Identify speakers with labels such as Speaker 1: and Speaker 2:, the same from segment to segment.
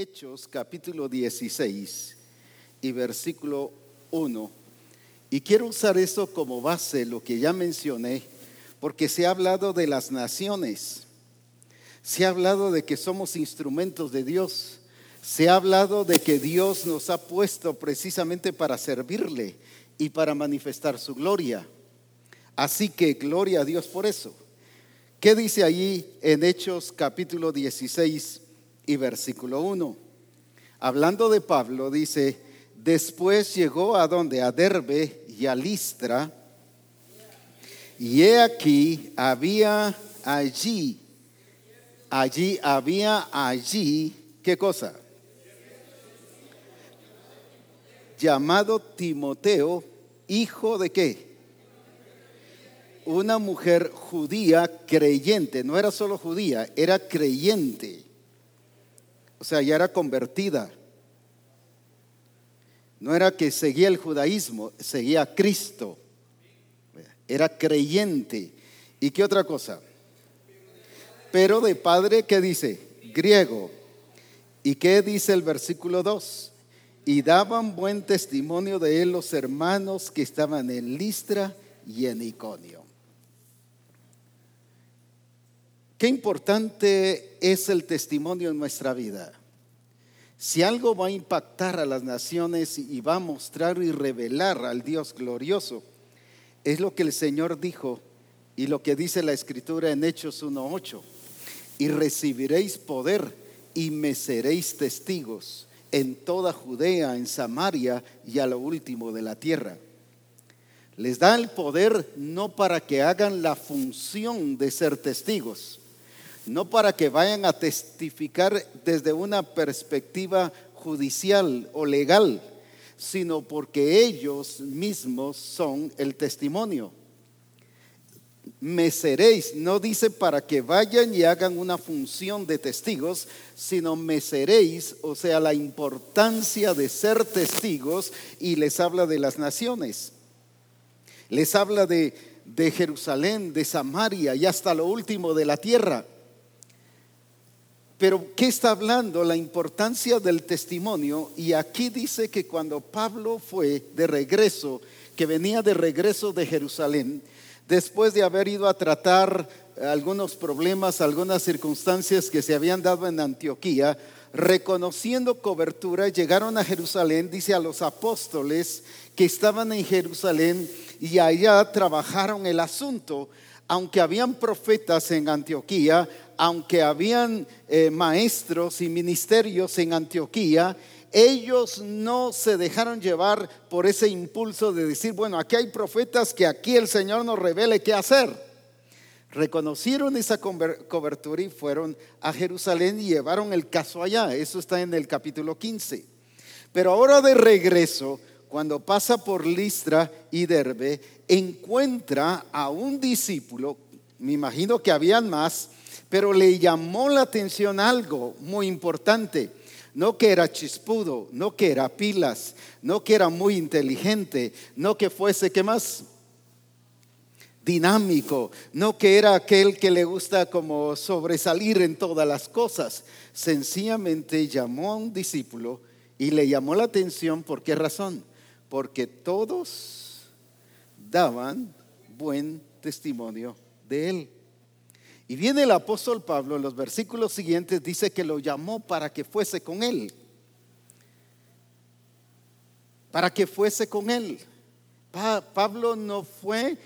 Speaker 1: Hechos capítulo 16 y versículo 1. Y quiero usar eso como base, lo que ya mencioné, porque se ha hablado de las naciones, se ha hablado de que somos instrumentos de Dios, se ha hablado de que Dios nos ha puesto precisamente para servirle y para manifestar su gloria. Así que gloria a Dios por eso. ¿Qué dice allí en Hechos capítulo 16 y versículo 1? Hablando de Pablo, dice, después llegó a donde, a Derbe y a Listra, y he aquí, había allí, allí, había allí, ¿qué cosa? Llamado Timoteo, hijo de qué? una mujer judía creyente, no era solo judía, era creyente. O sea, ya era convertida. No era que seguía el judaísmo, seguía a Cristo. Era creyente. ¿Y qué otra cosa? Pero de padre, ¿qué dice? Griego. ¿Y qué dice el versículo 2? Y daban buen testimonio de él los hermanos que estaban en Listra y en Iconio. Qué importante es el testimonio en nuestra vida. Si algo va a impactar a las naciones y va a mostrar y revelar al Dios glorioso, es lo que el Señor dijo y lo que dice la Escritura en Hechos 1.8. Y recibiréis poder y me seréis testigos en toda Judea, en Samaria y a lo último de la tierra. Les da el poder no para que hagan la función de ser testigos, no para que vayan a testificar desde una perspectiva judicial o legal, sino porque ellos mismos son el testimonio. Me seréis, no dice para que vayan y hagan una función de testigos, sino me seréis, o sea, la importancia de ser testigos y les habla de las naciones. Les habla de, de Jerusalén, de Samaria y hasta lo último de la tierra. Pero ¿qué está hablando? La importancia del testimonio. Y aquí dice que cuando Pablo fue de regreso, que venía de regreso de Jerusalén, después de haber ido a tratar algunos problemas, algunas circunstancias que se habían dado en Antioquía, reconociendo cobertura, llegaron a Jerusalén, dice a los apóstoles que estaban en Jerusalén y allá trabajaron el asunto. Aunque habían profetas en Antioquía, aunque habían eh, maestros y ministerios en Antioquía, ellos no se dejaron llevar por ese impulso de decir, bueno, aquí hay profetas que aquí el Señor nos revele qué hacer. Reconocieron esa cobertura y fueron a Jerusalén y llevaron el caso allá. Eso está en el capítulo 15. Pero ahora de regreso, cuando pasa por Listra y Derbe, encuentra a un discípulo, me imagino que habían más, pero le llamó la atención algo muy importante. No que era chispudo, no que era pilas, no que era muy inteligente, no que fuese, ¿qué más? Dinámico, no que era aquel que le gusta como sobresalir en todas las cosas. Sencillamente llamó a un discípulo y le llamó la atención, ¿por qué razón? Porque todos daban buen testimonio de él. Y viene el apóstol Pablo en los versículos siguientes, dice que lo llamó para que fuese con él. Para que fuese con él. Pablo no fue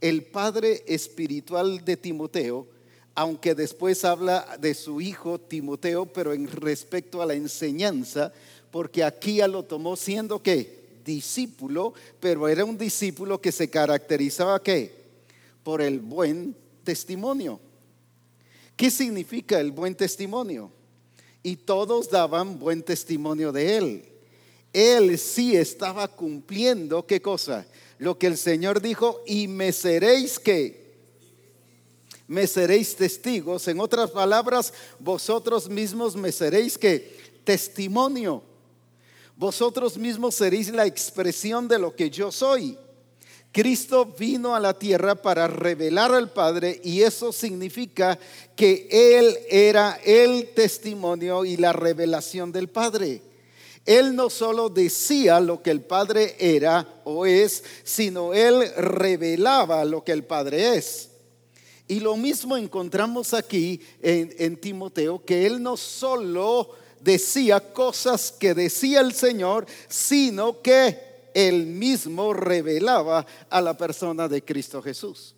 Speaker 1: el padre espiritual de Timoteo, aunque después habla de su hijo Timoteo, pero en respecto a la enseñanza, porque aquí lo tomó siendo que discípulo, pero era un discípulo que se caracterizaba que por el buen testimonio. ¿Qué significa el buen testimonio? Y todos daban buen testimonio de él. Él sí estaba cumpliendo, ¿qué cosa? Lo que el Señor dijo, y me seréis que, me seréis testigos. En otras palabras, vosotros mismos me seréis que, testimonio. Vosotros mismos seréis la expresión de lo que yo soy. Cristo vino a la tierra para revelar al Padre y eso significa que Él era el testimonio y la revelación del Padre. Él no solo decía lo que el Padre era o es, sino Él revelaba lo que el Padre es. Y lo mismo encontramos aquí en, Timoteo, que Él no solo decía cosas que decía el Señor, sino que él mismo revelaba a la persona de Cristo Jesús.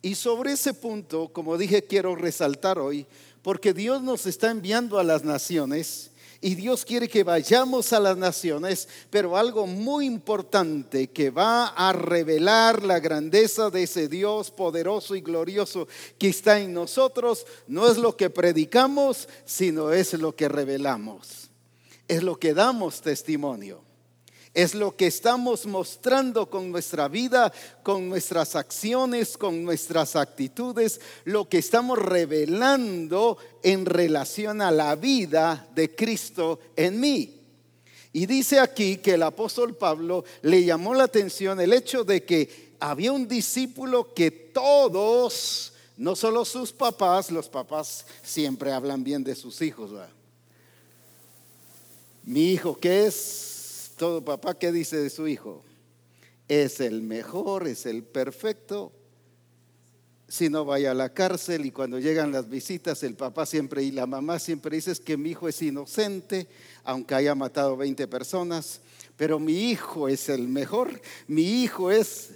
Speaker 1: Y sobre ese punto, como dije, quiero resaltar hoy, porque Dios nos está enviando a las naciones y Dios quiere que vayamos a las naciones, pero algo muy importante que va a revelar la grandeza de ese Dios poderoso y glorioso que está en nosotros, no es lo que predicamos, sino es lo que revelamos, es lo que damos testimonio. Es lo que estamos mostrando con nuestra vida, con nuestras acciones, con nuestras actitudes, lo que estamos revelando en relación a la vida de Cristo en mí. Y dice aquí que el apóstol Pablo le llamó la atención el hecho de que había un discípulo que todos, no solo sus papás, los papás siempre hablan bien de sus hijos. Mi hijo, ¿qué es? Todo papá, ¿qué dice de su hijo? Es el mejor, es el perfecto. Si no vaya a la cárcel y cuando llegan las visitas, el papá siempre y la mamá siempre dice que mi hijo es inocente, aunque haya matado 20 personas, pero mi hijo es el mejor, mi hijo es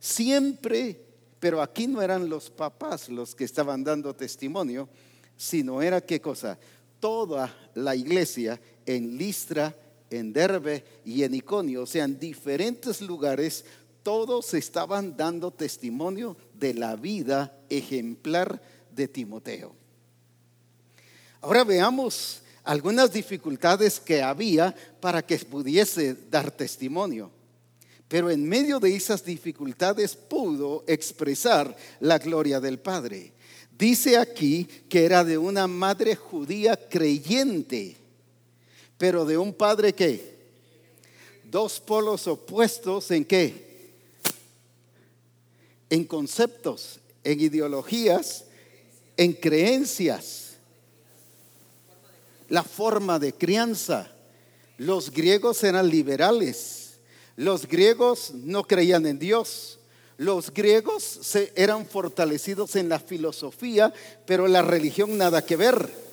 Speaker 1: siempre, pero aquí no eran los papás los que estaban dando testimonio, sino era qué cosa, toda la iglesia en Listra en Derbe y en Iconio, o sea, en diferentes lugares, todos estaban dando testimonio de la vida ejemplar de Timoteo. Ahora veamos algunas dificultades que había para que pudiese dar testimonio. Pero en medio de esas dificultades pudo expresar la gloria del Padre. Dice aquí que era de una madre judía creyente pero de un padre que dos polos opuestos en qué? En conceptos, en ideologías, en creencias, la forma de crianza. Los griegos eran liberales, los griegos no creían en Dios. Los griegos eran fortalecidos en la filosofía, pero la religión nada que ver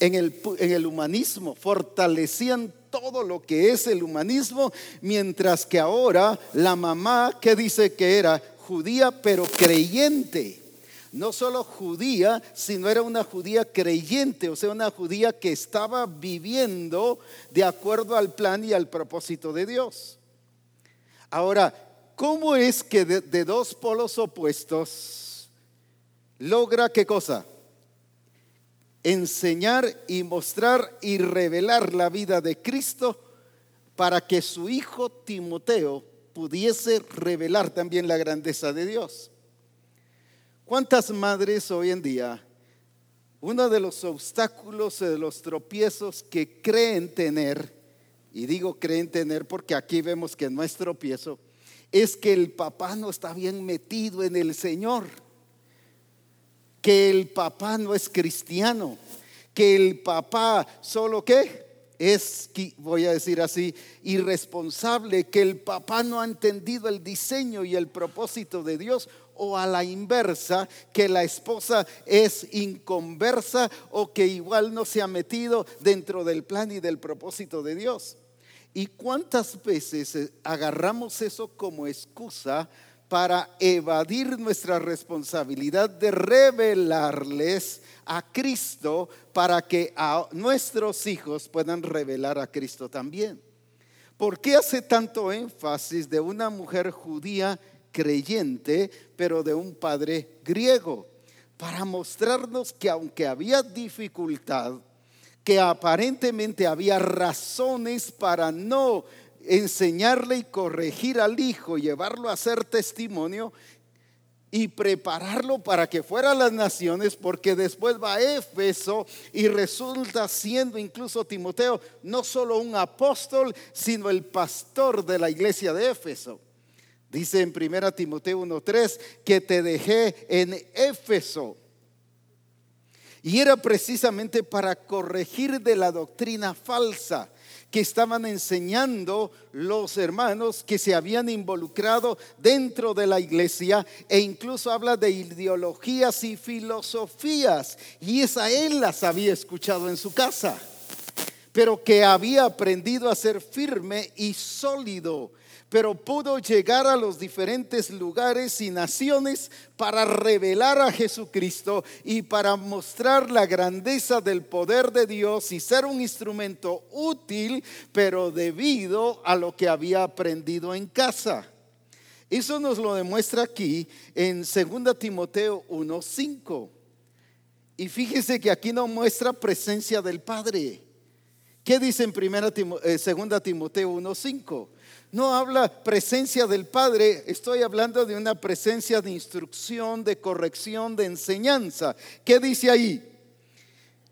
Speaker 1: en el, humanismo, fortalecían todo lo que es el humanismo, mientras que ahora la mamá que dice que era judía pero creyente, no solo judía, sino era una judía creyente, o sea, una judía que estaba viviendo de acuerdo al plan y al propósito de Dios. Ahora, ¿cómo es que de, de dos polos opuestos logra qué cosa? Enseñar y mostrar y revelar la vida de Cristo para que su hijo Timoteo pudiese revelar también la grandeza de Dios. ¿Cuántas madres hoy en día, uno de los obstáculos, de los tropiezos que creen tener, y digo creen tener porque aquí vemos que no es tropiezo, es que el papá no está bien metido en el Señor? Que el papá no es cristiano, que el papá solo que es, voy a decir así, irresponsable, que el papá no ha entendido el diseño y el propósito de Dios, o a la inversa, que la esposa es inconversa o que igual no se ha metido dentro del plan y del propósito de Dios. ¿Y cuántas veces eh, agarramos eso como excusa para evadir nuestra responsabilidad de revelarles a Cristo para que a nuestros hijos puedan revelar a Cristo también. ¿Por qué hace tanto énfasis de una mujer judía creyente, pero de un padre griego? Para mostrarnos que aunque había dificultad, que aparentemente había razones para no enseñarle y corregir al hijo, llevarlo a ser testimonio y prepararlo para que fuera a las naciones, porque después va a Éfeso y resulta siendo incluso Timoteo no solo un apóstol, sino el pastor de la iglesia de Éfeso. Dice en 1 Timoteo 1.3 que te dejé en Éfeso. Y era precisamente para corregir de la doctrina falsa que estaban enseñando los hermanos que se habían involucrado dentro de la iglesia e incluso habla de ideologías y filosofías. Y esa él las había escuchado en su casa, pero que había aprendido a ser firme y sólido pero pudo llegar a los diferentes lugares y naciones para revelar a Jesucristo y para mostrar la grandeza del poder de Dios y ser un instrumento útil, pero debido a lo que había aprendido en casa. Eso nos lo demuestra aquí en 2 Timoteo 1:5. Y fíjese que aquí no muestra presencia del Padre. ¿Qué dice en 2 Timoteo 1:5? No habla presencia del Padre, estoy hablando de una presencia de instrucción, de corrección, de enseñanza. ¿Qué dice ahí?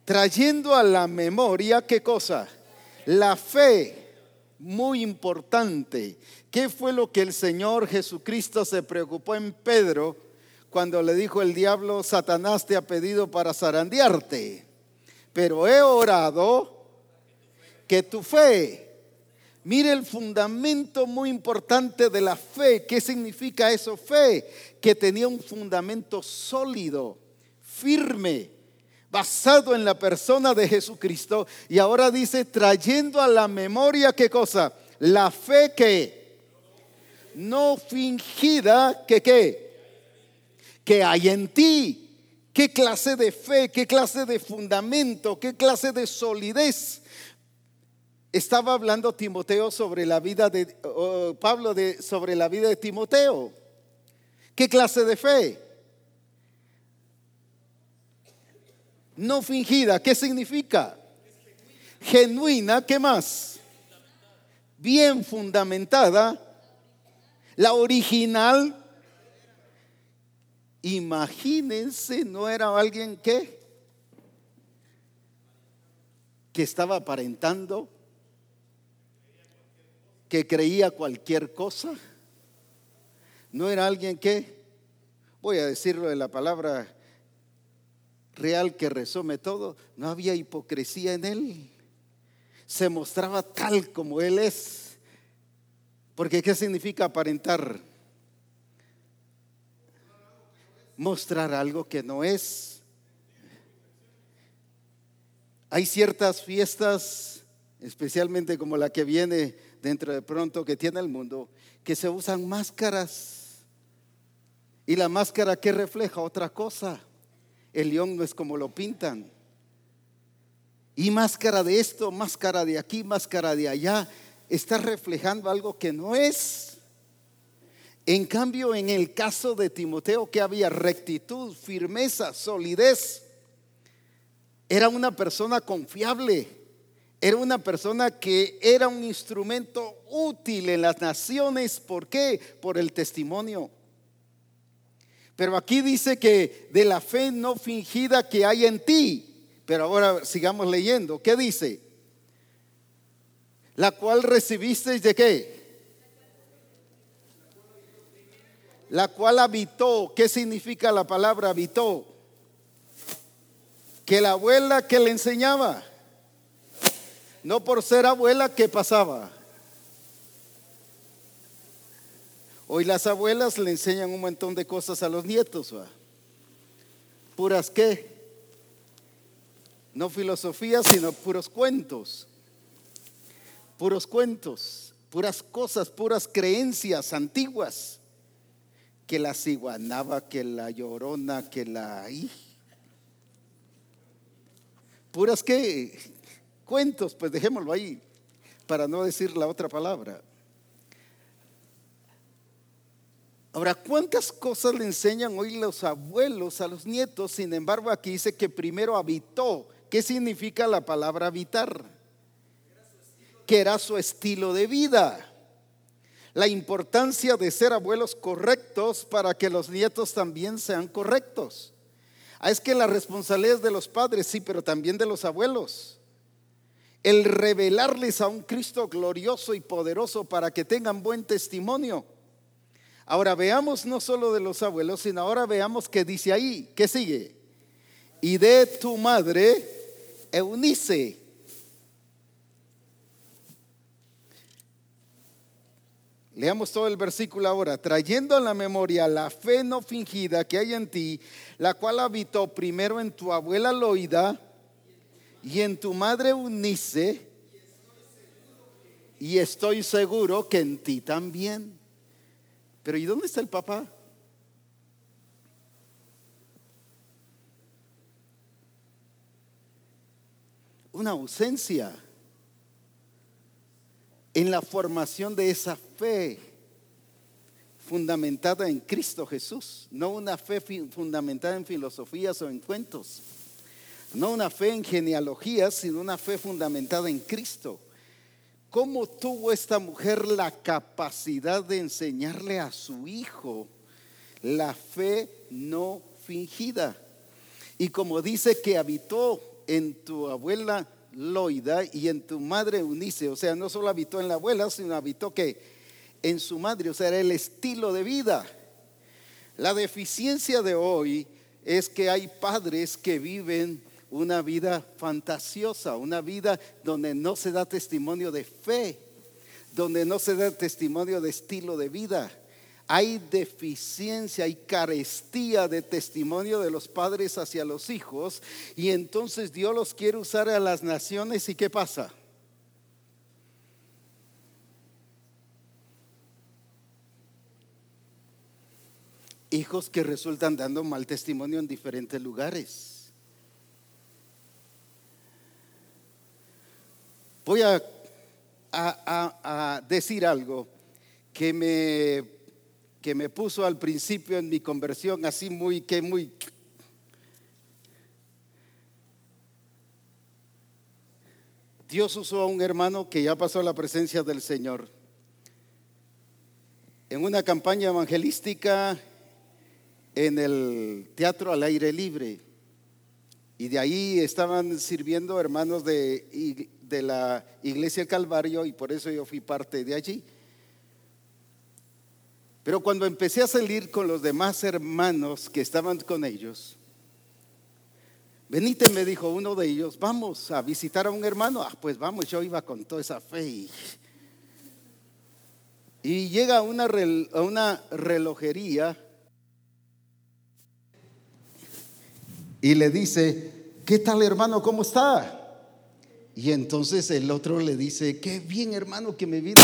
Speaker 1: Trayendo a la memoria, ¿qué cosa? La fe, muy importante. ¿Qué fue lo que el Señor Jesucristo se preocupó en Pedro cuando le dijo el diablo, Satanás te ha pedido para zarandearte? Pero he orado que tu fe Mire el fundamento muy importante de la fe. ¿Qué significa eso? Fe, que tenía un fundamento sólido, firme, basado en la persona de Jesucristo. Y ahora dice, trayendo a la memoria, ¿qué cosa? La fe que no fingida, que qué? Que hay en ti. ¿Qué clase de fe? ¿Qué clase de fundamento? ¿Qué clase de solidez? Estaba hablando Timoteo sobre la vida de Pablo de, sobre la vida de Timoteo. ¿Qué clase de fe? No fingida, ¿qué significa? Genuina, ¿qué más? Bien fundamentada. La original. Imagínense, no era alguien que que estaba aparentando que creía cualquier cosa. No era alguien que, voy a decirlo de la palabra real que resume todo, no había hipocresía en él. Se mostraba tal como él es. Porque ¿qué significa aparentar? Mostrar algo que no es. Hay ciertas fiestas, especialmente como la que viene dentro de pronto que tiene el mundo, que se usan máscaras. Y la máscara que refleja otra cosa. El león no es como lo pintan. Y máscara de esto, máscara de aquí, máscara de allá, está reflejando algo que no es. En cambio, en el caso de Timoteo, que había rectitud, firmeza, solidez, era una persona confiable era una persona que era un instrumento útil en las naciones. ¿Por qué? Por el testimonio. Pero aquí dice que de la fe no fingida que hay en ti. Pero ahora sigamos leyendo. ¿Qué dice? La cual recibisteis de qué? La cual habitó. ¿Qué significa la palabra habitó? Que la abuela que le enseñaba no por ser abuela, ¿qué pasaba? Hoy las abuelas le enseñan un montón de cosas a los nietos. ¿va? ¿Puras qué? No filosofía, sino puros cuentos. Puros cuentos, puras cosas, puras creencias antiguas. Que la ciguanaba, que la llorona, que la... Puras qué? Cuentos, pues dejémoslo ahí, para no decir la otra palabra. Ahora, ¿cuántas cosas le enseñan hoy los abuelos a los nietos? Sin embargo, aquí dice que primero habitó. ¿Qué significa la palabra habitar? Que era su estilo de vida. La importancia de ser abuelos correctos para que los nietos también sean correctos. Ah, es que la responsabilidad es de los padres, sí, pero también de los abuelos el revelarles a un Cristo glorioso y poderoso para que tengan buen testimonio. Ahora veamos no solo de los abuelos, sino ahora veamos qué dice ahí. ¿Qué sigue? Y de tu madre, Eunice. Leamos todo el versículo ahora. Trayendo a la memoria la fe no fingida que hay en ti, la cual habitó primero en tu abuela Loida y en tu madre Eunice, y estoy seguro que en ti también. Pero ¿y dónde está el papá? Una ausencia en la formación de esa fe fundamentada en Cristo Jesús, no una fe fundamentada en filosofías o en cuentos, no una fe en genealogías, sino una fe fundamentada en Cristo. ¿Cómo tuvo esta mujer la capacidad de enseñarle a su hijo la fe no fingida? Y como dice que habitó en tu abuela Loida y en tu madre Eunice, o sea, no solo habitó en la abuela, sino habitó que en su madre, o sea, era el estilo de vida. La deficiencia de hoy es que hay padres que viven una vida fantasiosa, una vida donde no se da testimonio de fe, donde no se da testimonio de estilo de vida. Hay deficiencia, hay carestía de testimonio de los padres hacia los hijos y entonces Dios los quiere usar a las naciones y ¿qué pasa? Hijos que resultan dando mal testimonio en diferentes lugares. Voy a, decir algo que me, que me puso al principio en mi conversión así muy, que muy... Dios usó a un hermano que ya pasó a la presencia del Señor en una campaña evangelística en el teatro al aire libre. Y de ahí estaban sirviendo hermanos de de la iglesia Calvario y por eso yo fui parte de allí. Pero cuando empecé a salir con los demás hermanos que estaban con ellos, Benítez me dijo uno de ellos, vamos a visitar a un hermano. Ah, pues vamos, yo iba con toda esa fe. Y, llega a una, a una relojería y le dice, ¿qué tal hermano? ¿Cómo está? Y entonces el otro le dice, qué bien hermano que me vi.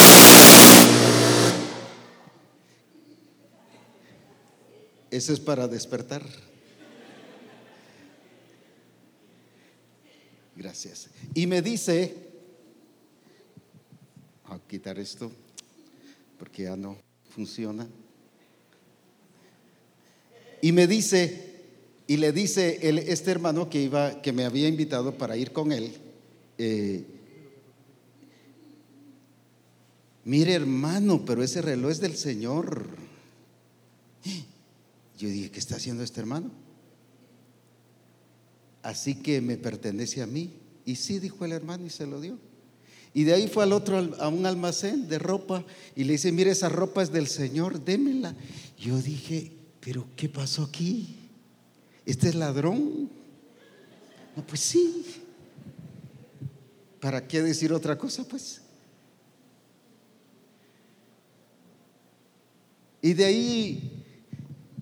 Speaker 1: Eso es para despertar. Gracias. Y me dice, a quitar esto, porque ya no funciona. Y me dice, y le dice este hermano que iba, que me había invitado para ir con él eh, mire hermano, pero ese reloj es del Señor. Yo dije, ¿qué está haciendo este hermano? Así que me pertenece a mí. Y sí, dijo el hermano y se lo dio. Y de ahí fue al otro, a un almacén de ropa y le dice, mire, esa ropa es del Señor, démela. Yo dije, pero ¿qué pasó aquí? ¿Este es ladrón? No, pues sí. ¿Para qué decir otra cosa, pues? Y de ahí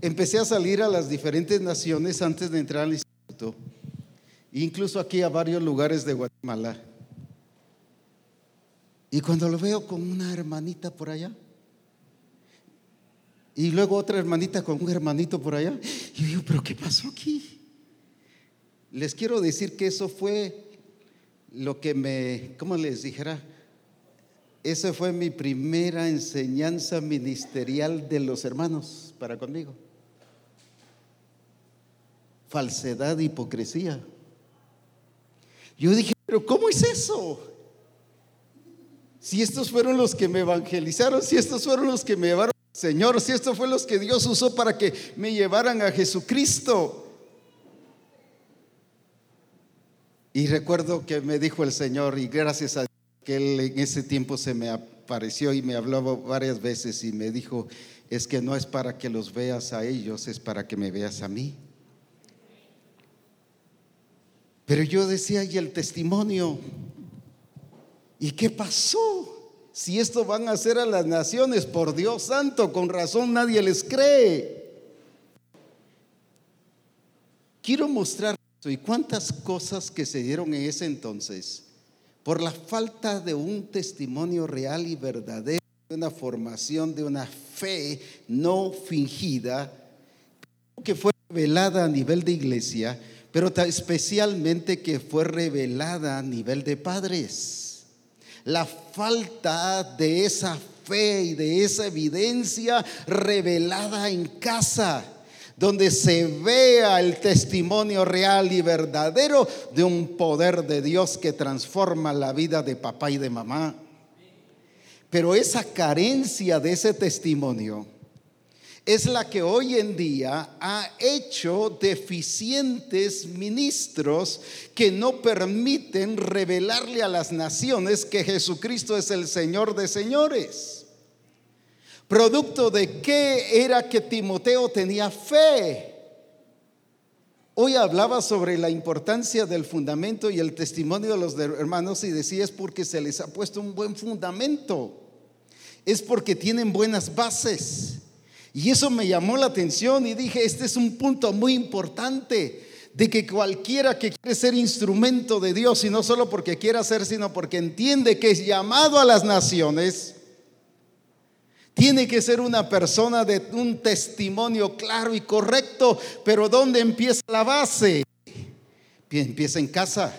Speaker 1: empecé a salir a las diferentes naciones antes de entrar al instituto, incluso aquí a varios lugares de Guatemala. Y cuando lo veo con una hermanita por allá, y luego otra hermanita con un hermanito por allá, y yo digo, pero ¿qué pasó aquí? Les quiero decir que eso fue lo que me, ¿cómo les dijera? Esa fue mi primera enseñanza ministerial de los hermanos para conmigo. Falsedad, hipocresía. Yo dije, pero ¿cómo es eso? Si estos fueron los que me evangelizaron, si estos fueron los que me llevaron al Señor, si estos fueron los que Dios usó para que me llevaran a Jesucristo. Y recuerdo que me dijo el Señor, y gracias a Dios que él en ese tiempo se me apareció y me habló varias veces y me dijo, es que no es para que los veas a ellos, es para que me veas a mí. Pero yo decía, ¿y el testimonio? ¿Y qué pasó? Si esto van a hacer a las naciones, por Dios santo, con razón nadie les cree. Quiero mostrar y cuántas cosas que se dieron en ese entonces por la falta de un testimonio real y verdadero, de una formación, de una fe no fingida, que fue revelada a nivel de iglesia, pero especialmente que fue revelada a nivel de padres. La falta de esa fe y de esa evidencia revelada en casa donde se vea el testimonio real y verdadero de un poder de Dios que transforma la vida de papá y de mamá. Pero esa carencia de ese testimonio es la que hoy en día ha hecho deficientes ministros que no permiten revelarle a las naciones que Jesucristo es el Señor de señores. Producto de qué era que Timoteo tenía fe. Hoy hablaba sobre la importancia del fundamento y el testimonio de los hermanos y decía es porque se les ha puesto un buen fundamento. Es porque tienen buenas bases. Y eso me llamó la atención y dije, este es un punto muy importante de que cualquiera que quiere ser instrumento de Dios, y no solo porque quiera ser, sino porque entiende que es llamado a las naciones, tiene que ser una persona de un testimonio claro y correcto, pero ¿dónde empieza la base? Empieza en casa.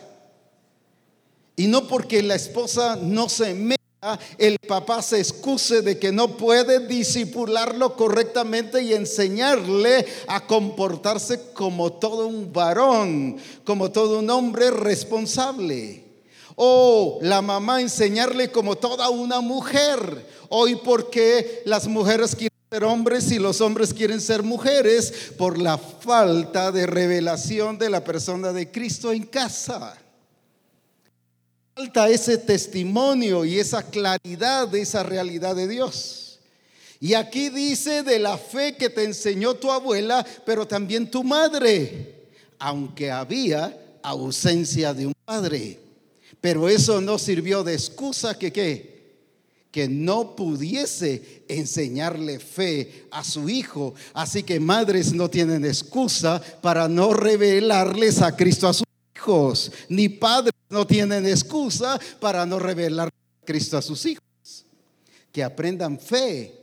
Speaker 1: Y no porque la esposa no se meta, el papá se excuse de que no puede disipularlo correctamente y enseñarle a comportarse como todo un varón, como todo un hombre responsable. O la mamá enseñarle como toda una mujer Hoy porque las mujeres quieren ser hombres y los hombres quieren ser mujeres por la falta de revelación de la persona de Cristo en casa. Falta ese testimonio y esa claridad de esa realidad de Dios. Y aquí dice de la fe que te enseñó tu abuela, pero también tu madre, aunque había ausencia de un padre. Pero eso no sirvió de excusa que qué? que no pudiese enseñarle fe a su hijo. Así que madres no tienen excusa para no revelarles a Cristo a sus hijos, ni padres no tienen excusa para no revelar a Cristo a sus hijos. Que aprendan fe,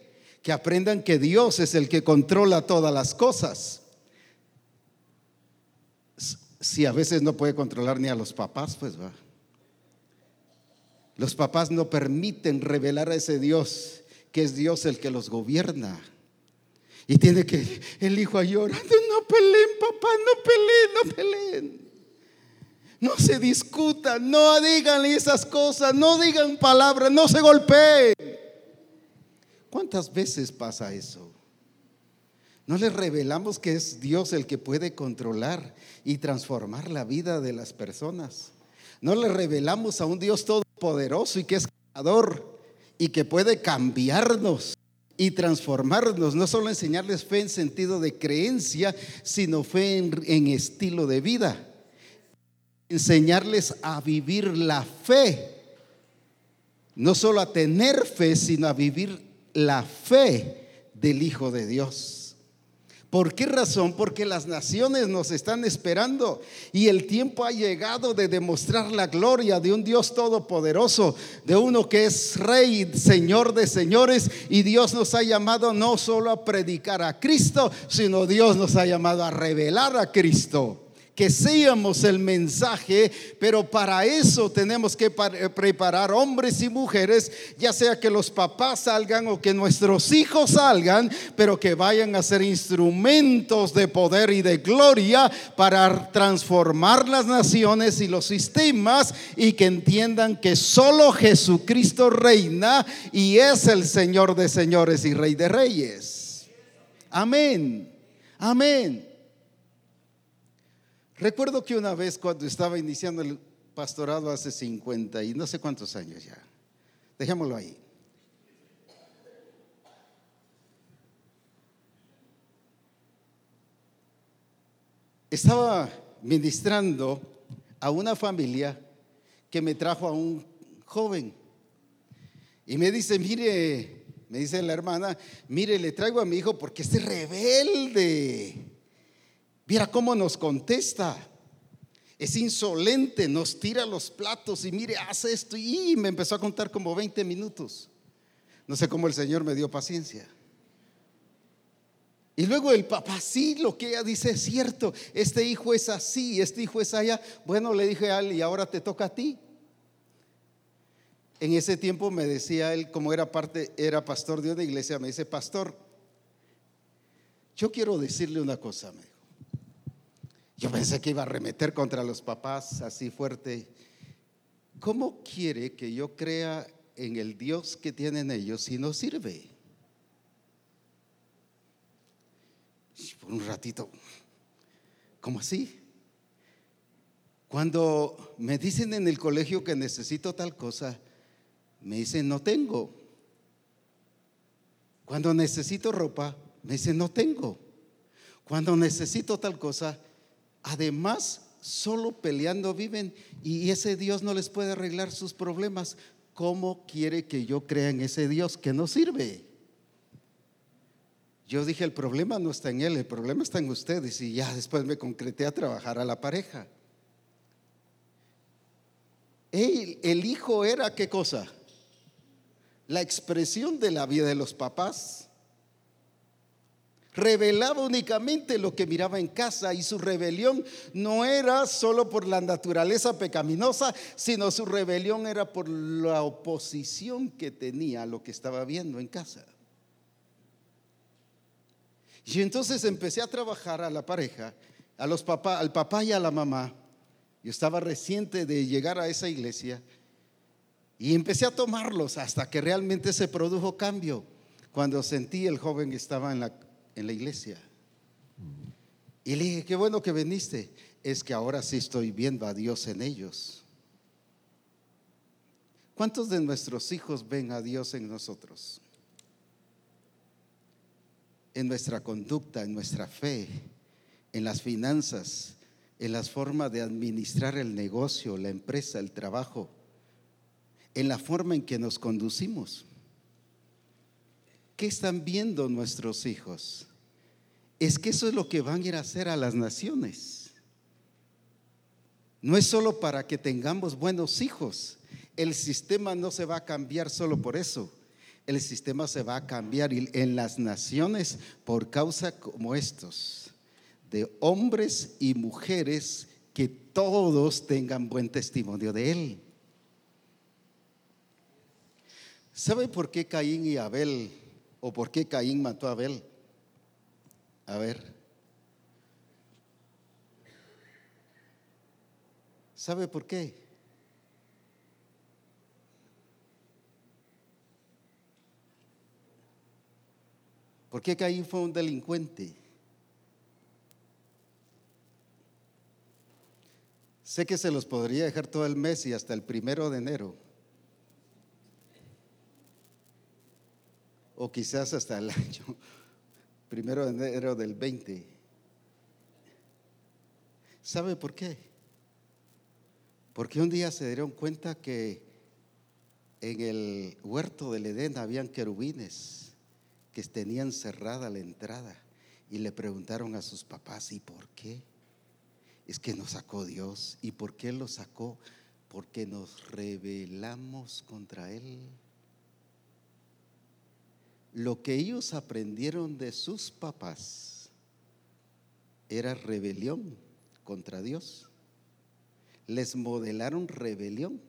Speaker 1: que aprendan que Dios es el que controla todas las cosas. Si a veces no puede controlar ni a los papás, pues va. Los papás no permiten revelar a ese Dios, que es Dios el que los gobierna. Y tiene que el hijo llorando, no peleen, papá, no peleen, no peleen. No se discutan, no digan esas cosas, no digan palabras, no se golpeen. ¿Cuántas veces pasa eso? No les revelamos que es Dios el que puede controlar y transformar la vida de las personas. No le revelamos a un Dios y que es creador y que puede cambiarnos y transformarnos, no solo enseñarles fe en sentido de creencia, sino fe en, estilo de vida. Enseñarles a vivir la fe, no solo a tener fe, sino a vivir la fe del Hijo de Dios. ¿Por qué razón? Porque las naciones nos están esperando y el tiempo ha llegado de demostrar la gloria de un Dios todopoderoso, de uno que es Rey, Señor de señores y Dios nos ha llamado no solo a predicar a Cristo, sino Dios nos ha llamado a revelar a Cristo que seamos el mensaje, pero para eso tenemos que eh, preparar hombres y mujeres, ya sea que los papás salgan o que nuestros hijos salgan, pero que vayan a ser instrumentos de poder y de gloria para transformar las naciones y los sistemas y que entiendan que solo Jesucristo reina y es el Señor de señores y Rey de reyes. Amén. Amén. Recuerdo que una vez cuando estaba iniciando pastorado hace 50 y no sé cuántos años ya. Dejémoslo ahí. Estaba ministrando a una familia que me trajo a un joven. Y me dice, mire, me dice la hermana, mire, le traigo a mi hijo porque es rebelde. Mira cómo nos contesta. Es insolente, nos tira los platos y mire, hace esto. Y me empezó a contar como 20 minutos. No sé cómo el Señor me dio paciencia. Y luego el papá, sí, lo que ella dice es cierto, este hijo es así, este hijo es allá. Bueno, le dije a él, y ahora te toca a ti. En ese tiempo me decía él, como era parte, era pastor de una iglesia, me dice, pastor, yo quiero decirle una cosa, me. Yo pensé que iba a remeter contra los papás así fuerte. ¿Cómo quiere que yo crea en el Dios que tienen ellos si no sirve? por un ratito, ¿cómo así? Cuando me dicen en el colegio que necesito tal cosa, me dicen no tengo. Cuando necesito ropa, me dicen no tengo. Cuando necesito tal cosa, además solo peleando viven y ese Dios no les puede arreglar sus problemas. ¿Cómo quiere que yo crea en ese Dios que no sirve? Yo dije, el problema no está en él, el problema está en ustedes. Y ya después me concreté a trabajar a la pareja. el hijo era qué cosa? La expresión de la vida de los papás. Revelaba únicamente lo que miraba en casa y su rebelión no era solo por la naturaleza pecaminosa, sino su rebelión era por la oposición que tenía a lo que estaba viendo en casa. Y entonces empecé a trabajar a la pareja, a los al papá y a la mamá. Yo estaba reciente de llegar a esa iglesia y empecé a tomarlos hasta que realmente se produjo cambio cuando sentí el joven que estaba en la, en la iglesia. Y le dije, qué bueno que viniste. Es que ahora sí estoy viendo a Dios en ellos. ¿Cuántos de nuestros hijos ven a Dios en nosotros? en nuestra conducta, en nuestra fe, en las finanzas, en las formas de administrar el negocio, la empresa, el trabajo, en la forma en que nos conducimos. ¿Qué están viendo nuestros hijos? Es que eso es lo que van a ir a hacer a las naciones. No es solo para que tengamos buenos hijos. El sistema no se va a cambiar solo por eso el sistema se va a cambiar en las naciones por causa como estos, de hombres y mujeres que todos tengan buen testimonio de Él. ¿Sabe por qué Caín y Abel, o por qué Caín mató a Abel? A ver. ¿Sabe por qué? ¿Por qué Caín fue un delincuente? Sé que se los podría dejar todo el mes y hasta el primero de enero. O quizás hasta el año, primero de enero del 20. ¿Sabe por qué? Porque un día se dieron cuenta que en el huerto del Edén habían querubines que tenían cerrada la entrada y le preguntaron a sus papás, ¿y por qué? Es que nos sacó Dios. ¿Y por qué lo sacó? Porque nos rebelamos contra Él. Lo que ellos aprendieron de sus papás era rebelión contra Dios. Les modelaron rebelión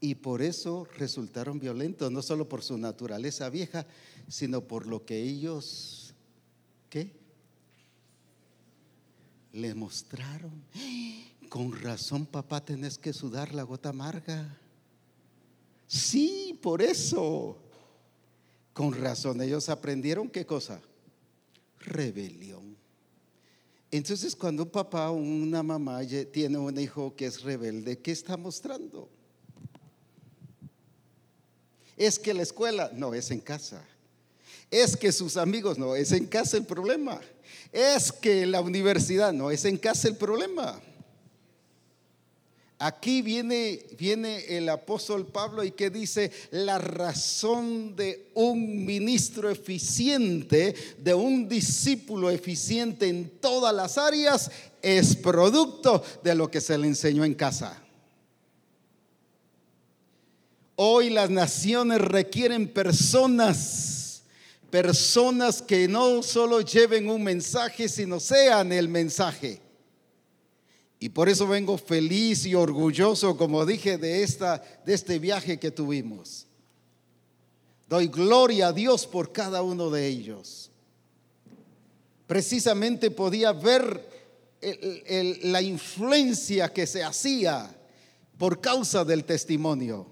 Speaker 1: y por eso resultaron violentos, no solo por su naturaleza vieja, sino por lo que ellos, ¿qué? Le mostraron. Con razón, papá, tenés que sudar la gota amarga. Sí, por eso. Con razón, ellos aprendieron qué cosa? Rebelión. Entonces, cuando un papá o una mamá tiene un hijo que es rebelde, ¿qué está mostrando? Es que la escuela, no, es en casa. Es que sus amigos, no, es en casa el problema. Es que la universidad, no, es en casa el problema. Aquí viene, viene el apóstol Pablo y que dice, la razón de un ministro eficiente, de un discípulo eficiente en todas las áreas, es producto de lo que se le enseñó en casa. Hoy las naciones requieren personas, personas que no solo lleven un mensaje, sino sean el mensaje. Y por eso vengo feliz y orgulloso, como dije, de, esta, de este viaje que tuvimos. Doy gloria a Dios por cada uno de ellos. Precisamente podía ver la influencia que se hacía por causa del testimonio.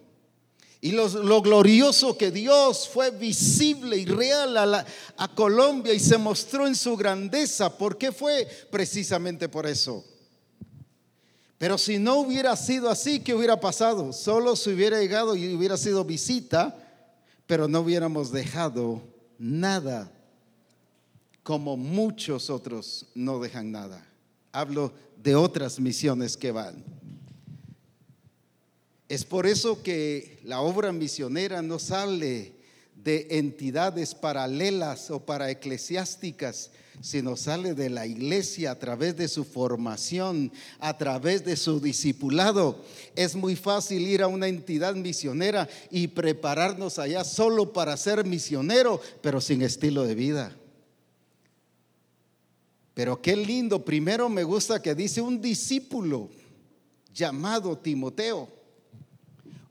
Speaker 1: Y lo, glorioso que Dios fue visible y real a, a Colombia y se mostró en su grandeza. ¿Por qué fue? Precisamente por eso. Pero si no hubiera sido así, ¿qué hubiera pasado? Solo se hubiera llegado y hubiera sido visita, pero no hubiéramos dejado nada, como muchos otros no dejan nada. Hablo de otras misiones que van. Es por eso que la obra misionera no sale de entidades paralelas o para eclesiásticas, sino sale de la iglesia a través de su formación, a través de su discipulado. Es muy fácil ir a una entidad misionera y prepararnos allá solo para ser misionero, pero sin estilo de vida. Pero qué lindo, primero me gusta que dice un discípulo llamado Timoteo.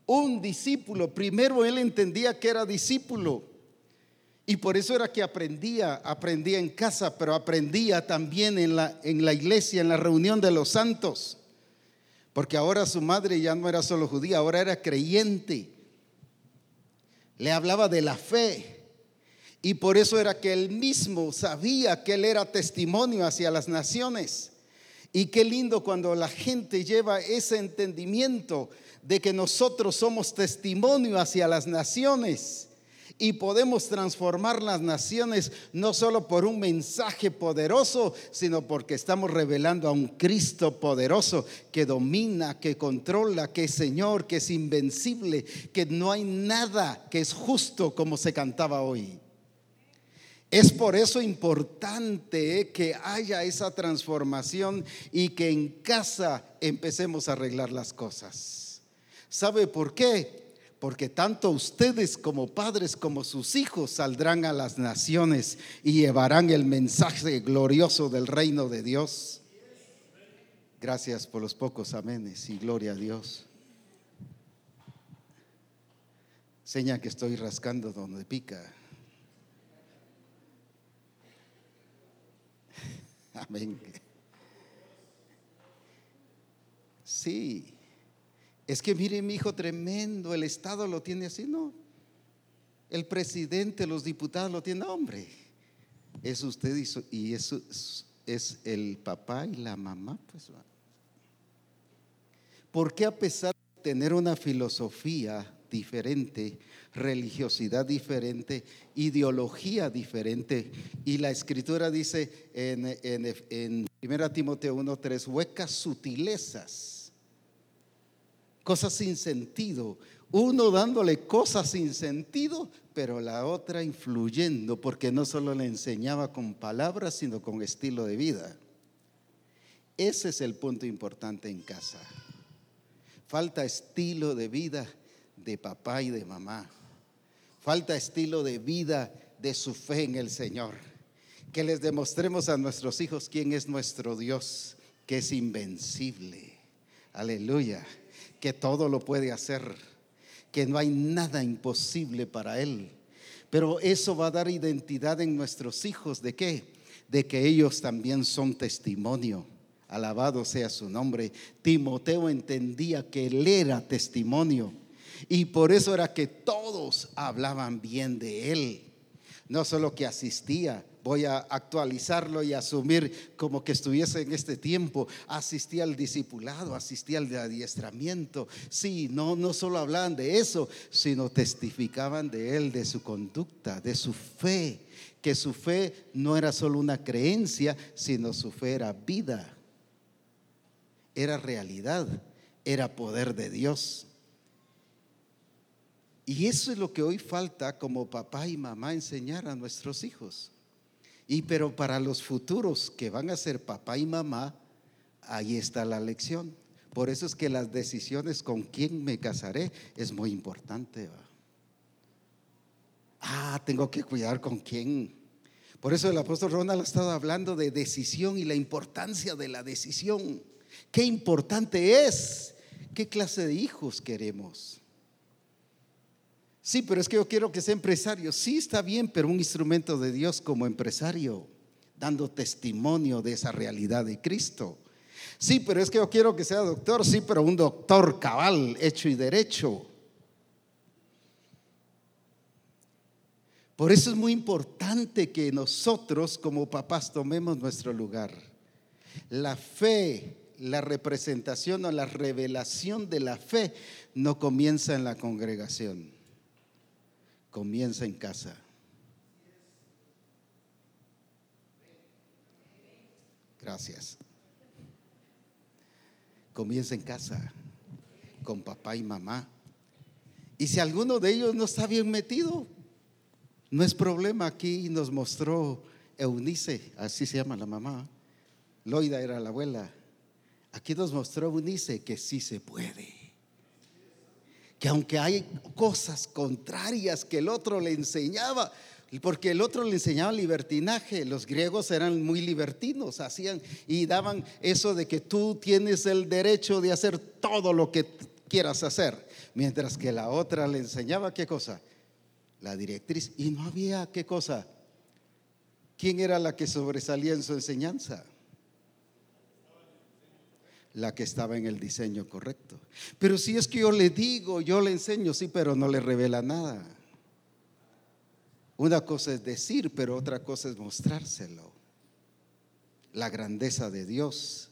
Speaker 1: Un discípulo, primero él entendía que era discípulo. Y por eso era que aprendía, aprendía en casa, pero aprendía también en la, en la iglesia, en la reunión de los santos. Porque ahora su madre ya no era solo judía, ahora era creyente. Le hablaba de la fe. Y por eso era que él mismo sabía que él era testimonio hacia las naciones. Y qué lindo cuando la gente lleva ese entendimiento de que nosotros somos testimonio hacia las naciones y podemos transformar las naciones no solo por un mensaje poderoso, sino porque estamos revelando a un Cristo poderoso que domina, que controla, que es Señor, que es invencible, que no hay nada que es justo como se cantaba hoy. Es por eso importante que haya esa transformación y que en casa empecemos a arreglar las cosas. ¿Sabe por qué? Porque tanto ustedes como padres como sus hijos saldrán a las naciones y llevarán el mensaje glorioso del reino de Dios. Gracias por los pocos amenes y gloria a Dios. Seña que estoy rascando donde pica. Amén. Sí. Es que mire mi hijo tremendo, el Estado lo tiene así, no. El presidente, los diputados lo tienen, hombre. Es usted y, eso es el papá y la mamá, pues. Porque a pesar de tener una filosofía diferente, religiosidad diferente, ideología diferente, y la escritura dice en, en, en 1 Timoteo 1.3, huecas sutilezas cosas sin sentido. Uno dándole cosas sin sentido, pero la otra influyendo, porque no solo le enseñaba con palabras, sino con estilo de vida. Ese es el punto importante en casa. Falta estilo de vida de papá y de mamá. Falta estilo de vida de su fe en el Señor. Que les demostremos a nuestros hijos quién es nuestro Dios, que es invencible. Aleluya que todo lo puede hacer, que no hay nada imposible para Él. Pero eso va a dar identidad en nuestros hijos. ¿De qué? De que ellos también son testimonio. Alabado sea su nombre. Timoteo entendía que él era testimonio. Y por eso era que todos hablaban bien de él. No solo que asistía, voy a actualizarlo y asumir como que estuviese en este tiempo, asistía al discipulado, asistía al adiestramiento. Sí, no, no solo hablaban de eso, sino testificaban de él, de su conducta, de su fe, que su fe no era solo una creencia, sino su fe era vida, era realidad, era poder de Dios. Y eso es lo que hoy falta como papá y mamá enseñar a nuestros hijos. Y pero para los futuros que van a ser papá y mamá, ahí está la lección. Por eso es que las decisiones con quién me casaré es muy importante. Ah, tengo que cuidar con quién. Por eso el apóstol Ronald ha estado hablando de decisión y la importancia de la decisión. Qué importante es. ¿Qué clase de hijos queremos? Sí, pero es que yo quiero que sea empresario. Sí, está bien, pero un instrumento de Dios como empresario, dando testimonio de esa realidad de Cristo. Sí, pero es que yo quiero que sea doctor. Sí, pero un doctor cabal, hecho y derecho. Por eso es muy importante que nosotros como papás tomemos nuestro lugar. La fe, la representación o la revelación de la fe no comienza en la congregación comienza en casa. Gracias. Comienza en casa, con papá y mamá. Y si alguno de ellos no está bien metido, no es problema. Aquí nos mostró Eunice, así se llama la mamá. Loida era la abuela. Aquí nos mostró Eunice que sí se puede que aunque hay cosas contrarias que el otro le enseñaba, porque el otro le enseñaba libertinaje, los griegos eran muy libertinos, hacían y daban eso de que tú tienes el derecho de hacer todo lo que quieras hacer, mientras que la otra le enseñaba qué cosa, la directriz, y no había qué cosa, ¿quién era la que sobresalía en su enseñanza? La que estaba en el diseño correcto. Pero si es que yo le digo, yo le enseño, sí, pero no le revela nada. Una cosa es decir, pero otra cosa es mostrárselo. La grandeza de Dios.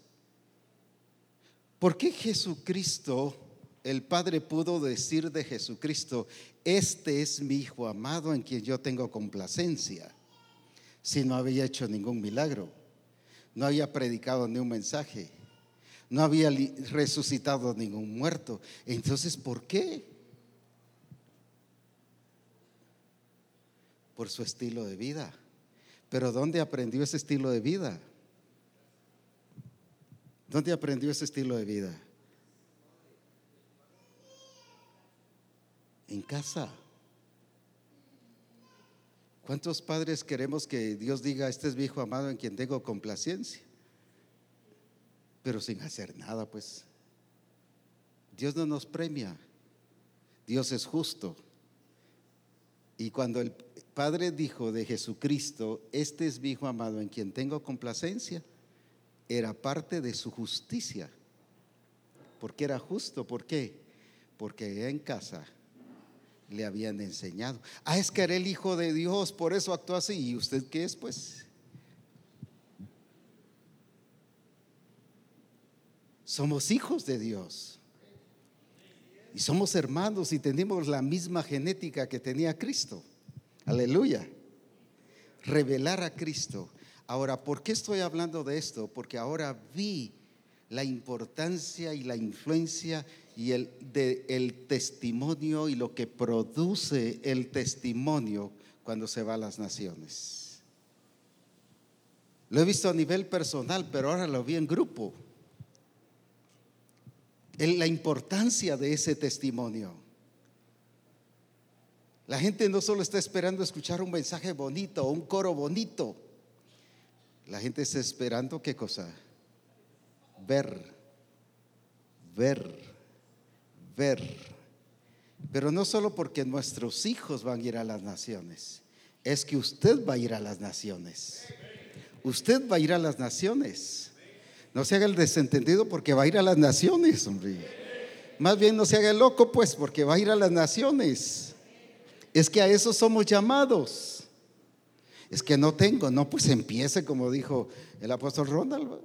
Speaker 1: ¿Por qué Jesucristo, el Padre pudo decir de Jesucristo, este es mi Hijo amado en quien yo tengo complacencia, si no había hecho ningún milagro, no había predicado ni un mensaje? No había resucitado ningún muerto. Entonces, ¿por qué? Por su estilo de vida. Pero ¿dónde aprendió ese estilo de vida? ¿Dónde aprendió ese estilo de vida? En casa. ¿Cuántos padres queremos que Dios diga, este es mi hijo amado en quien tengo complacencia? Pero sin hacer nada, pues. Dios no nos premia, Dios es justo. Y cuando el Padre dijo de Jesucristo, este es mi Hijo amado en quien tengo complacencia, era parte de su justicia. Porque era justo, ¿por qué? Porque en casa le habían enseñado. Ah, es que era el Hijo de Dios, por eso actuó así. ¿Y usted qué es, pues? Somos hijos de Dios. Y somos hermanos y tenemos la misma genética que tenía Cristo. Aleluya. Revelar a Cristo. Ahora, ¿por qué estoy hablando de esto? Porque ahora vi la importancia y la influencia y el, de, testimonio y lo que produce el testimonio cuando se va a las naciones. Lo he visto a nivel personal, pero ahora lo vi en grupo la importancia de ese testimonio. La gente no solo está esperando escuchar un mensaje bonito o un coro bonito. La gente está esperando qué cosa? Ver, ver, ver. Pero no solo porque nuestros hijos van a ir a las naciones, es que usted va a ir a las naciones. Usted va a ir a las naciones. No se haga el desentendido porque va a ir a las naciones, hombre. Más bien no se haga el loco, pues, porque va a ir a las naciones. Es que a eso somos llamados. Es que no tengo, no, pues empiece como dijo el apóstol Ronald.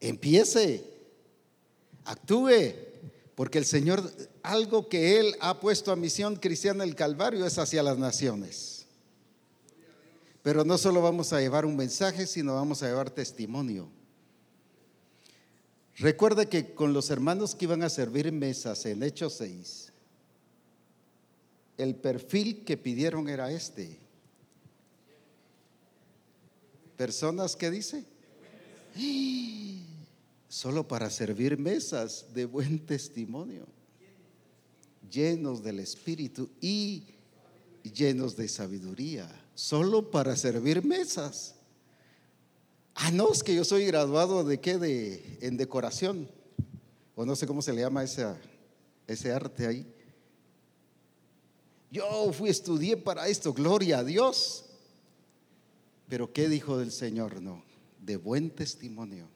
Speaker 1: Empiece, actúe, porque el Señor, algo que Él ha puesto a misión cristiana el Calvario es hacia las naciones. Pero no solo vamos a llevar un mensaje, sino vamos a llevar testimonio. Recuerda que con los hermanos que iban a servir mesas en Hechos 6, el perfil que pidieron era este. Personas que dice, solo para servir mesas de buen testimonio, llenos del Espíritu y llenos de sabiduría, solo para servir mesas. Ah, no, es que yo soy graduado de qué, de, en decoración, o no sé cómo se le llama ese, arte ahí. Yo fui, estudié para esto, gloria a Dios. Pero ¿qué dijo del Señor? No, de buen testimonio.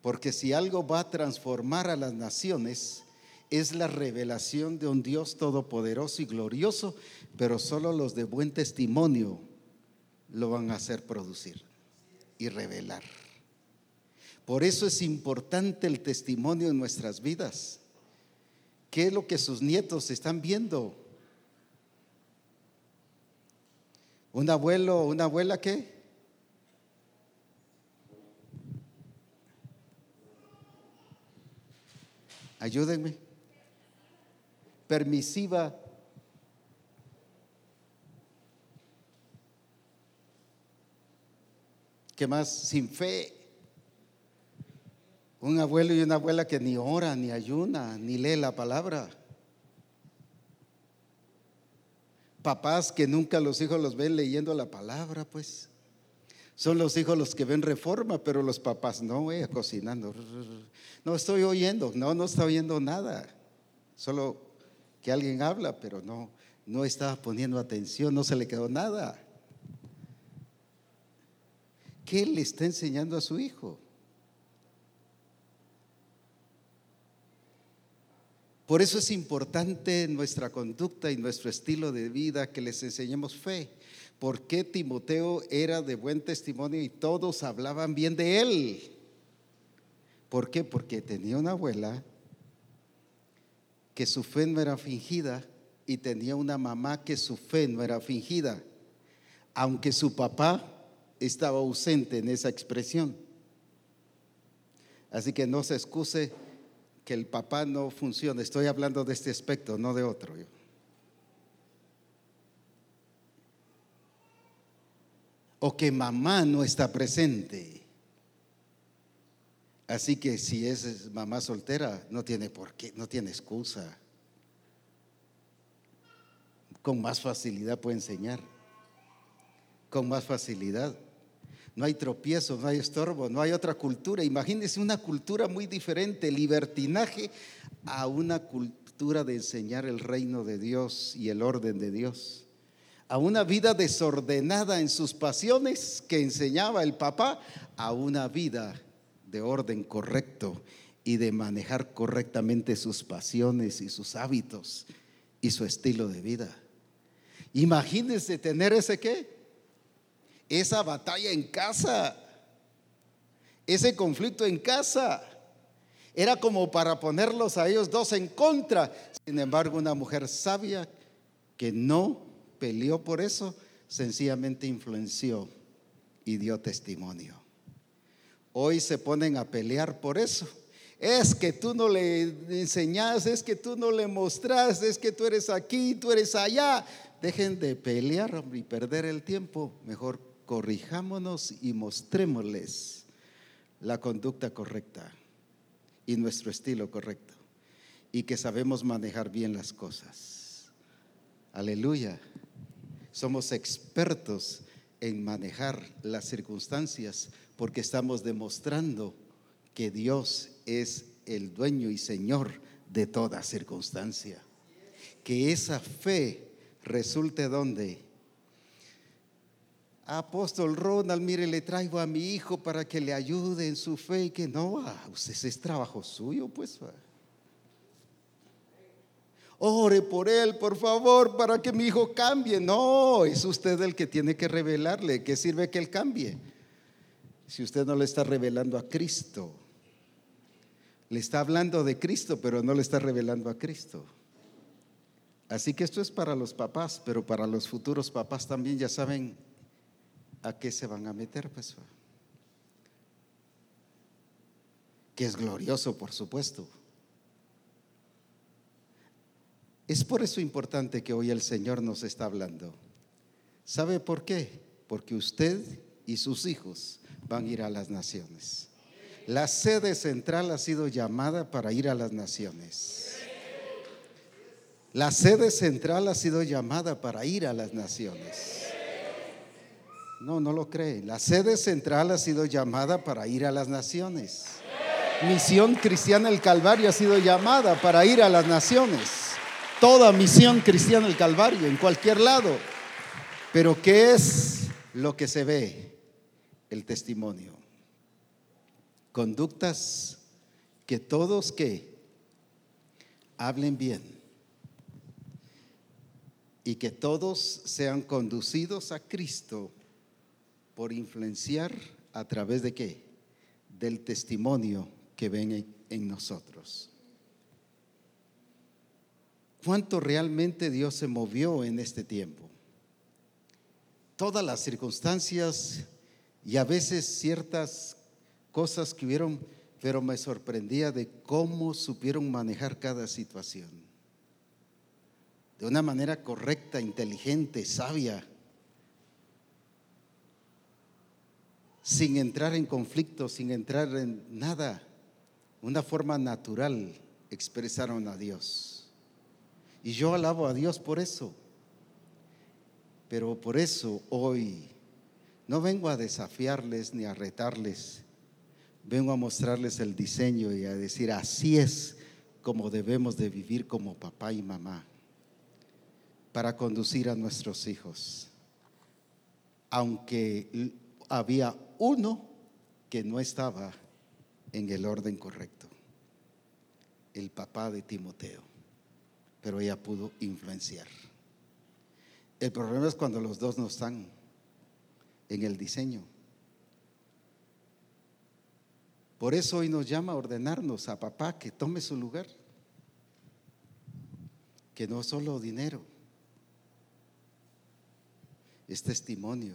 Speaker 1: Porque si algo va a transformar a las naciones, es la revelación de un Dios todopoderoso y glorioso, pero solo los de buen testimonio lo van a hacer producir y revelar. Por eso es importante el testimonio en nuestras vidas. ¿Qué es lo que sus nietos están viendo? ¿Un abuelo una abuela qué? Ayúdenme. Permisiva ¿Qué más? Sin fe. Un abuelo y una abuela que ni ora, ni ayuna, ni lee la palabra. Papás que nunca los hijos los ven leyendo la palabra, pues. Son los hijos los que ven reforma, pero los papás no, eh, cocinando. No estoy oyendo, no, no está oyendo nada. Solo que alguien habla, pero no, no está poniendo atención, no se le quedó nada. ¿Qué le está enseñando a su hijo? Por eso es importante nuestra conducta y nuestro estilo de vida que les enseñemos fe. ¿Por qué Timoteo era de buen testimonio y todos hablaban bien de él? ¿Por qué? Porque tenía una abuela que su fe no era fingida y tenía una mamá que su fe no era fingida. Aunque su papá estaba ausente en esa expresión. Así que no se excuse que el papá no funcione. Estoy hablando de este aspecto, no de otro. O que mamá no está presente. Así que si es mamá soltera, no tiene por qué, no tiene excusa. Con más facilidad puede enseñar. Con más facilidad no hay tropiezo, no hay estorbo, no hay otra cultura. Imagínense una cultura muy diferente, libertinaje, a una cultura de enseñar el reino de Dios y el orden de Dios. A una vida desordenada en sus pasiones que enseñaba el papá, a una vida de orden correcto y de manejar correctamente sus pasiones y sus hábitos y su estilo de vida. Imagínense tener ese qué? esa batalla en casa, ese conflicto en casa. Era como para ponerlos a ellos dos en contra. Sin embargo, una mujer sabia que no peleó por eso, sencillamente influenció y dio testimonio. Hoy se ponen a pelear por eso. Es que tú no le enseñas, es que tú no le mostras, es que tú eres aquí, tú eres allá. Dejen de pelear y perder el tiempo. Mejor corrijámonos y mostrémosles la conducta correcta y nuestro estilo correcto y que sabemos manejar bien las cosas. Aleluya. Somos expertos en manejar las circunstancias porque estamos demostrando que Dios es el dueño y Señor de toda circunstancia. Que esa fe resulte donde apóstol Ronald, mire, le traigo a mi hijo para que le ayude en su fe y que no, usted es trabajo suyo, pues. ore por él, por favor, para que mi hijo cambie. No, es usted el que tiene que revelarle. ¿Qué sirve que él cambie? Si usted no le está revelando a Cristo. Le está hablando de Cristo, pero no le está revelando a Cristo. Así que esto es para los papás, pero para los futuros papás también ya saben a qué se van a meter, pues. Que es glorioso, por supuesto. Es por eso importante que hoy el Señor nos está hablando. ¿Sabe por qué? Porque usted y sus hijos van a ir a las naciones. La sede central ha sido llamada para ir a las naciones. La sede central ha sido llamada para ir a las naciones. No, no lo cree. La sede central ha sido llamada para ir a las naciones. Misión Cristiana el Calvario ha sido llamada para ir a las naciones toda misión cristiana del Calvario, en cualquier lado. Pero ¿qué es lo que se ve? El testimonio. Conductas que todos que hablen bien y que todos sean conducidos a Cristo por influenciar a través de qué? Del testimonio que ven en nosotros cuánto realmente Dios se movió en este tiempo. Todas las circunstancias y a veces ciertas cosas que hubieron, pero me sorprendía de cómo supieron manejar cada situación. De una manera correcta, inteligente, sabia, sin entrar en conflicto, sin entrar en nada. Una forma natural expresaron a Dios. Y yo alabo a Dios por eso. Pero por eso hoy no vengo a desafiarles ni a retarles. Vengo a mostrarles el diseño y a decir, así es como debemos de vivir como papá y mamá para conducir a nuestros hijos. Aunque había uno que no estaba en el orden correcto, el papá de Timoteo pero ella pudo influenciar. El problema es cuando los dos no están en el diseño. Por eso hoy nos llama a ordenarnos a papá que tome su lugar, que no solo dinero, es testimonio,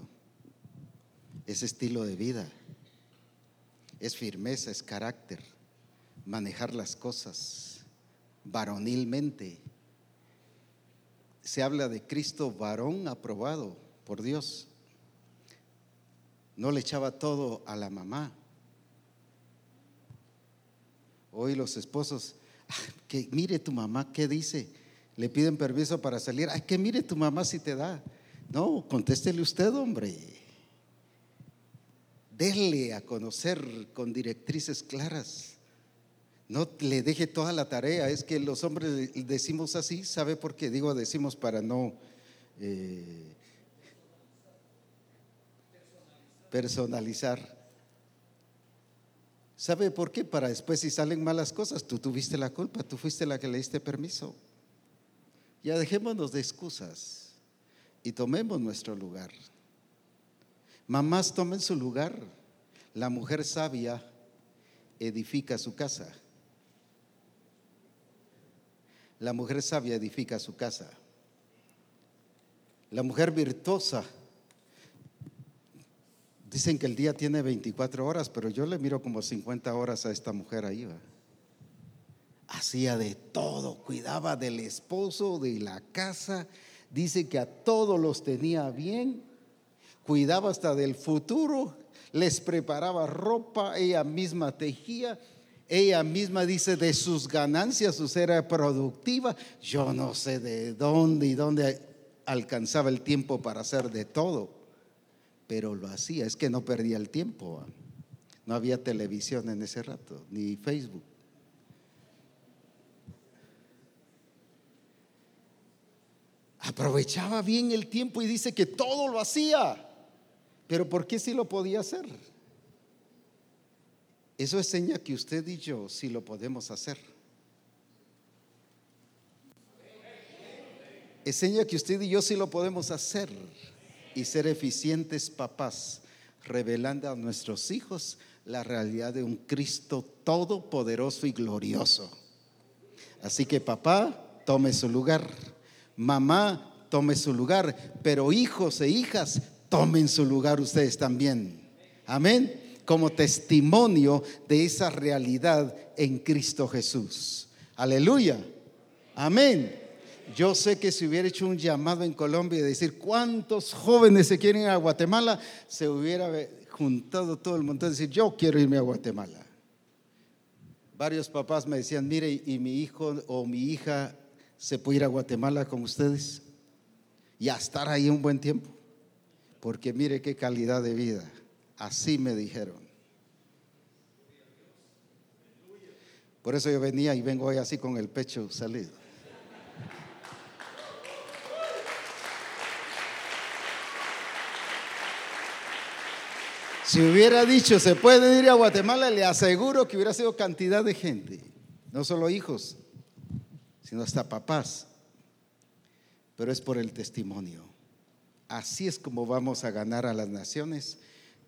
Speaker 1: es estilo de vida, es firmeza, es carácter, manejar las cosas varonilmente se habla de Cristo varón aprobado por Dios. No le echaba todo a la mamá. Hoy los esposos, que mire tu mamá, ¿qué dice? Le piden permiso para salir. Ay, que mire tu mamá si te da. No, contéstele usted, hombre. Dele a conocer con directrices claras. No le deje toda la tarea. Es que los hombres decimos así, ¿sabe por qué? Digo, decimos para no eh, personalizar. ¿Sabe por qué? Para después si salen malas cosas, tú tuviste la culpa, tú fuiste la que le diste permiso. Ya dejémonos de excusas y tomemos nuestro lugar. Mamás tomen su lugar. La mujer sabia edifica su casa. La mujer sabia edifica su casa. La mujer virtuosa. Dicen que el día tiene 24 horas, pero yo le miro como 50 horas a esta mujer ahí. Hacía de todo, cuidaba del esposo, de la casa. Dice que a todos los tenía bien, cuidaba hasta del futuro, les preparaba ropa, ella misma tejía ella misma dice de sus ganancias, su era productiva. Yo no sé de dónde y dónde alcanzaba el tiempo para hacer de todo, pero lo hacía. Es que no perdía el tiempo. No había televisión en ese rato, ni Facebook. Aprovechaba bien el tiempo y dice que todo lo hacía. Pero ¿por qué si lo podía hacer? Eso es seña que usted y yo sí lo podemos hacer. enseña que usted y yo sí lo podemos hacer y ser eficientes papás, revelando a nuestros hijos la realidad de un Cristo todopoderoso y glorioso. Así que papá, tome su lugar. Mamá, tome su lugar. Pero hijos e hijas, tomen su lugar ustedes también. Amén. Como testimonio de esa realidad en Cristo Jesús. Aleluya. Amén. Yo sé que si hubiera hecho un llamado en Colombia y decir cuántos jóvenes se quieren ir a Guatemala, se hubiera juntado todo el mundo y decir, yo quiero irme a Guatemala. Varios papás me decían, mire, ¿y mi hijo o mi hija se puede ir a Guatemala con ustedes? Y a estar ahí un buen tiempo. Porque mire qué calidad de vida. Así me dijeron. Por eso yo venía y vengo hoy así con el pecho salido. Si hubiera dicho, se puede ir a Guatemala, le aseguro que hubiera sido cantidad de gente, no solo hijos, sino hasta papás. Pero es por el testimonio. Así es como vamos a ganar a las naciones,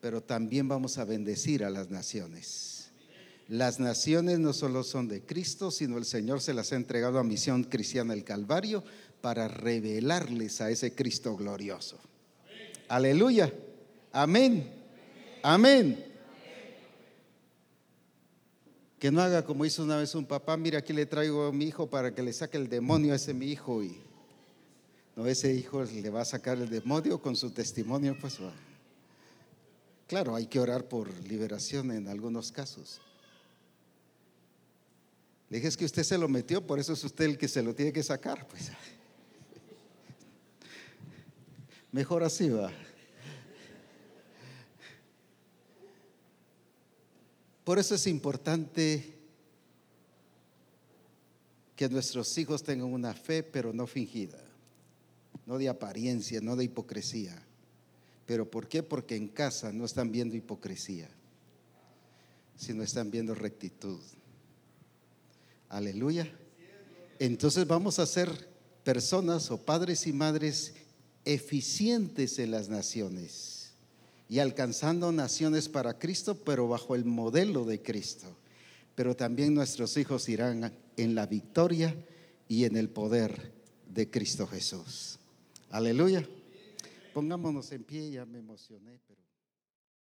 Speaker 1: pero también vamos a bendecir a las naciones. Las naciones no solo son de Cristo, sino el Señor se las ha entregado a Misión Cristiana el Calvario para revelarles a ese Cristo glorioso. Aleluya. Amén. Amén. Que no haga como hizo una vez un papá, mira aquí le traigo a mi hijo para que le saque el demonio a ese mi hijo y no ese hijo le va a sacar el demonio con su testimonio, pues va. Claro, hay que orar por liberación en algunos casos. Le dije, es que usted se lo metió, por eso es usted el que se lo tiene que sacar, pues. Mejor así va. Por eso es importante que nuestros hijos tengan una fe, pero no fingida, no de apariencia, no de hipocresía. ¿Pero por qué? Porque en casa no están viendo hipocresía, sino están viendo rectitud. Aleluya. Entonces vamos a ser personas o padres y madres eficientes en las naciones y alcanzando naciones para Cristo, pero bajo el modelo de Cristo. Pero también nuestros hijos irán en la victoria y en el poder de Cristo Jesús. Aleluya. Pongámonos en pie, ya me emocioné.